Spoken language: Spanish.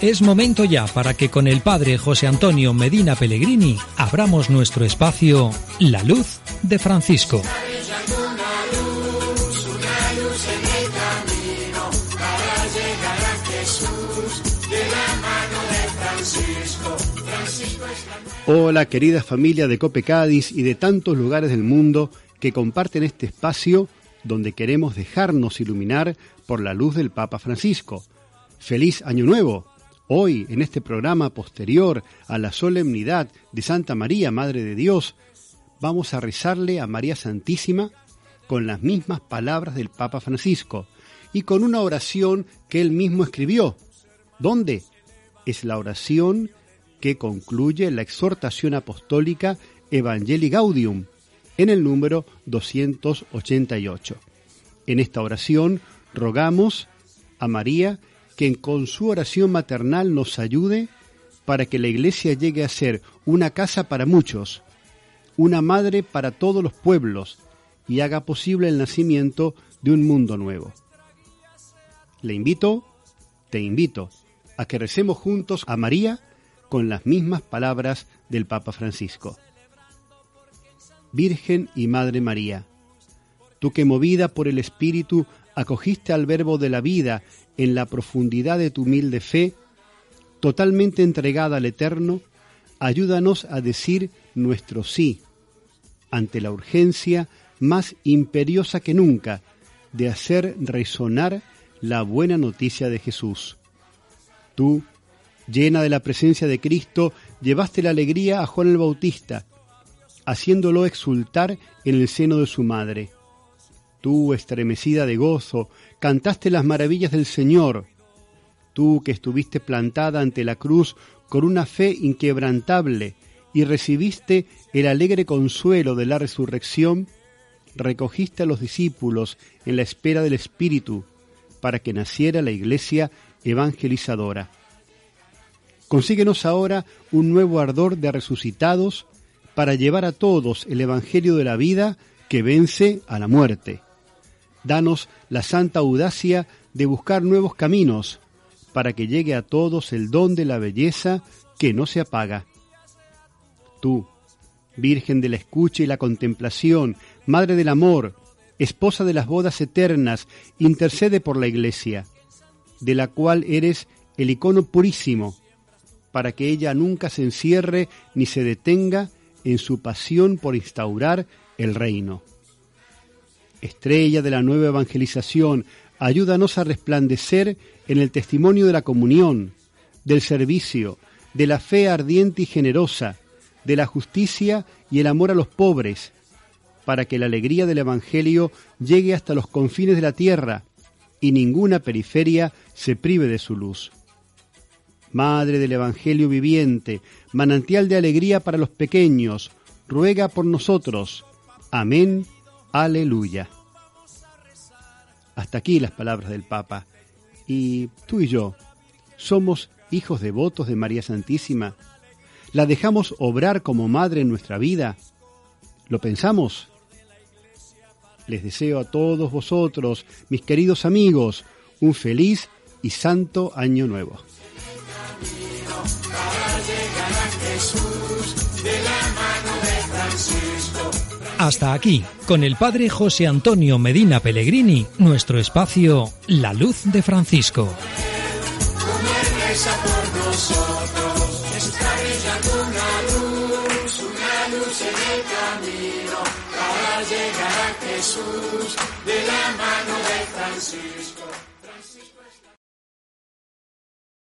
Es momento ya para que con el padre José Antonio Medina Pellegrini abramos nuestro espacio La Luz de Francisco. Hola querida familia de Cope Cádiz y de tantos lugares del mundo que comparten este espacio donde queremos dejarnos iluminar por la luz del Papa Francisco. Feliz Año Nuevo. Hoy, en este programa posterior a la solemnidad de Santa María, Madre de Dios, vamos a rezarle a María Santísima con las mismas palabras del Papa Francisco y con una oración que él mismo escribió. ¿Dónde? Es la oración que concluye la exhortación apostólica Evangelii Gaudium en el número 288. En esta oración rogamos a María que con su oración maternal nos ayude para que la Iglesia llegue a ser una casa para muchos, una madre para todos los pueblos y haga posible el nacimiento de un mundo nuevo. Le invito, te invito, a que recemos juntos a María con las mismas palabras del Papa Francisco. Virgen y Madre María, tú que movida por el Espíritu acogiste al Verbo de la vida en la profundidad de tu humilde fe, totalmente entregada al Eterno, ayúdanos a decir nuestro sí ante la urgencia más imperiosa que nunca de hacer resonar la buena noticia de Jesús. Tú, llena de la presencia de Cristo, llevaste la alegría a Juan el Bautista, haciéndolo exultar en el seno de su madre. Tú, estremecida de gozo, cantaste las maravillas del Señor. Tú que estuviste plantada ante la cruz con una fe inquebrantable y recibiste el alegre consuelo de la resurrección, recogiste a los discípulos en la espera del Espíritu para que naciera la iglesia evangelizadora. Consíguenos ahora un nuevo ardor de resucitados para llevar a todos el Evangelio de la vida que vence a la muerte danos la santa audacia de buscar nuevos caminos, para que llegue a todos el don de la belleza que no se apaga. Tú, Virgen de la escucha y la contemplación, Madre del amor, esposa de las bodas eternas, intercede por la Iglesia, de la cual eres el icono purísimo, para que ella nunca se encierre ni se detenga en su pasión por instaurar el reino. Estrella de la nueva evangelización, ayúdanos a resplandecer en el testimonio de la comunión, del servicio, de la fe ardiente y generosa, de la justicia y el amor a los pobres, para que la alegría del Evangelio llegue hasta los confines de la tierra y ninguna periferia se prive de su luz. Madre del Evangelio viviente, manantial de alegría para los pequeños, ruega por nosotros. Amén Aleluya. Hasta aquí las palabras del Papa. Y tú y yo, ¿somos hijos devotos de María Santísima? ¿La dejamos obrar como madre en nuestra vida? ¿Lo pensamos? Les deseo a todos vosotros, mis queridos amigos, un feliz y santo año nuevo. Hasta aquí, con el padre José Antonio Medina Pellegrini, nuestro espacio La Luz de Francisco. Jesús de la mano de Francisco.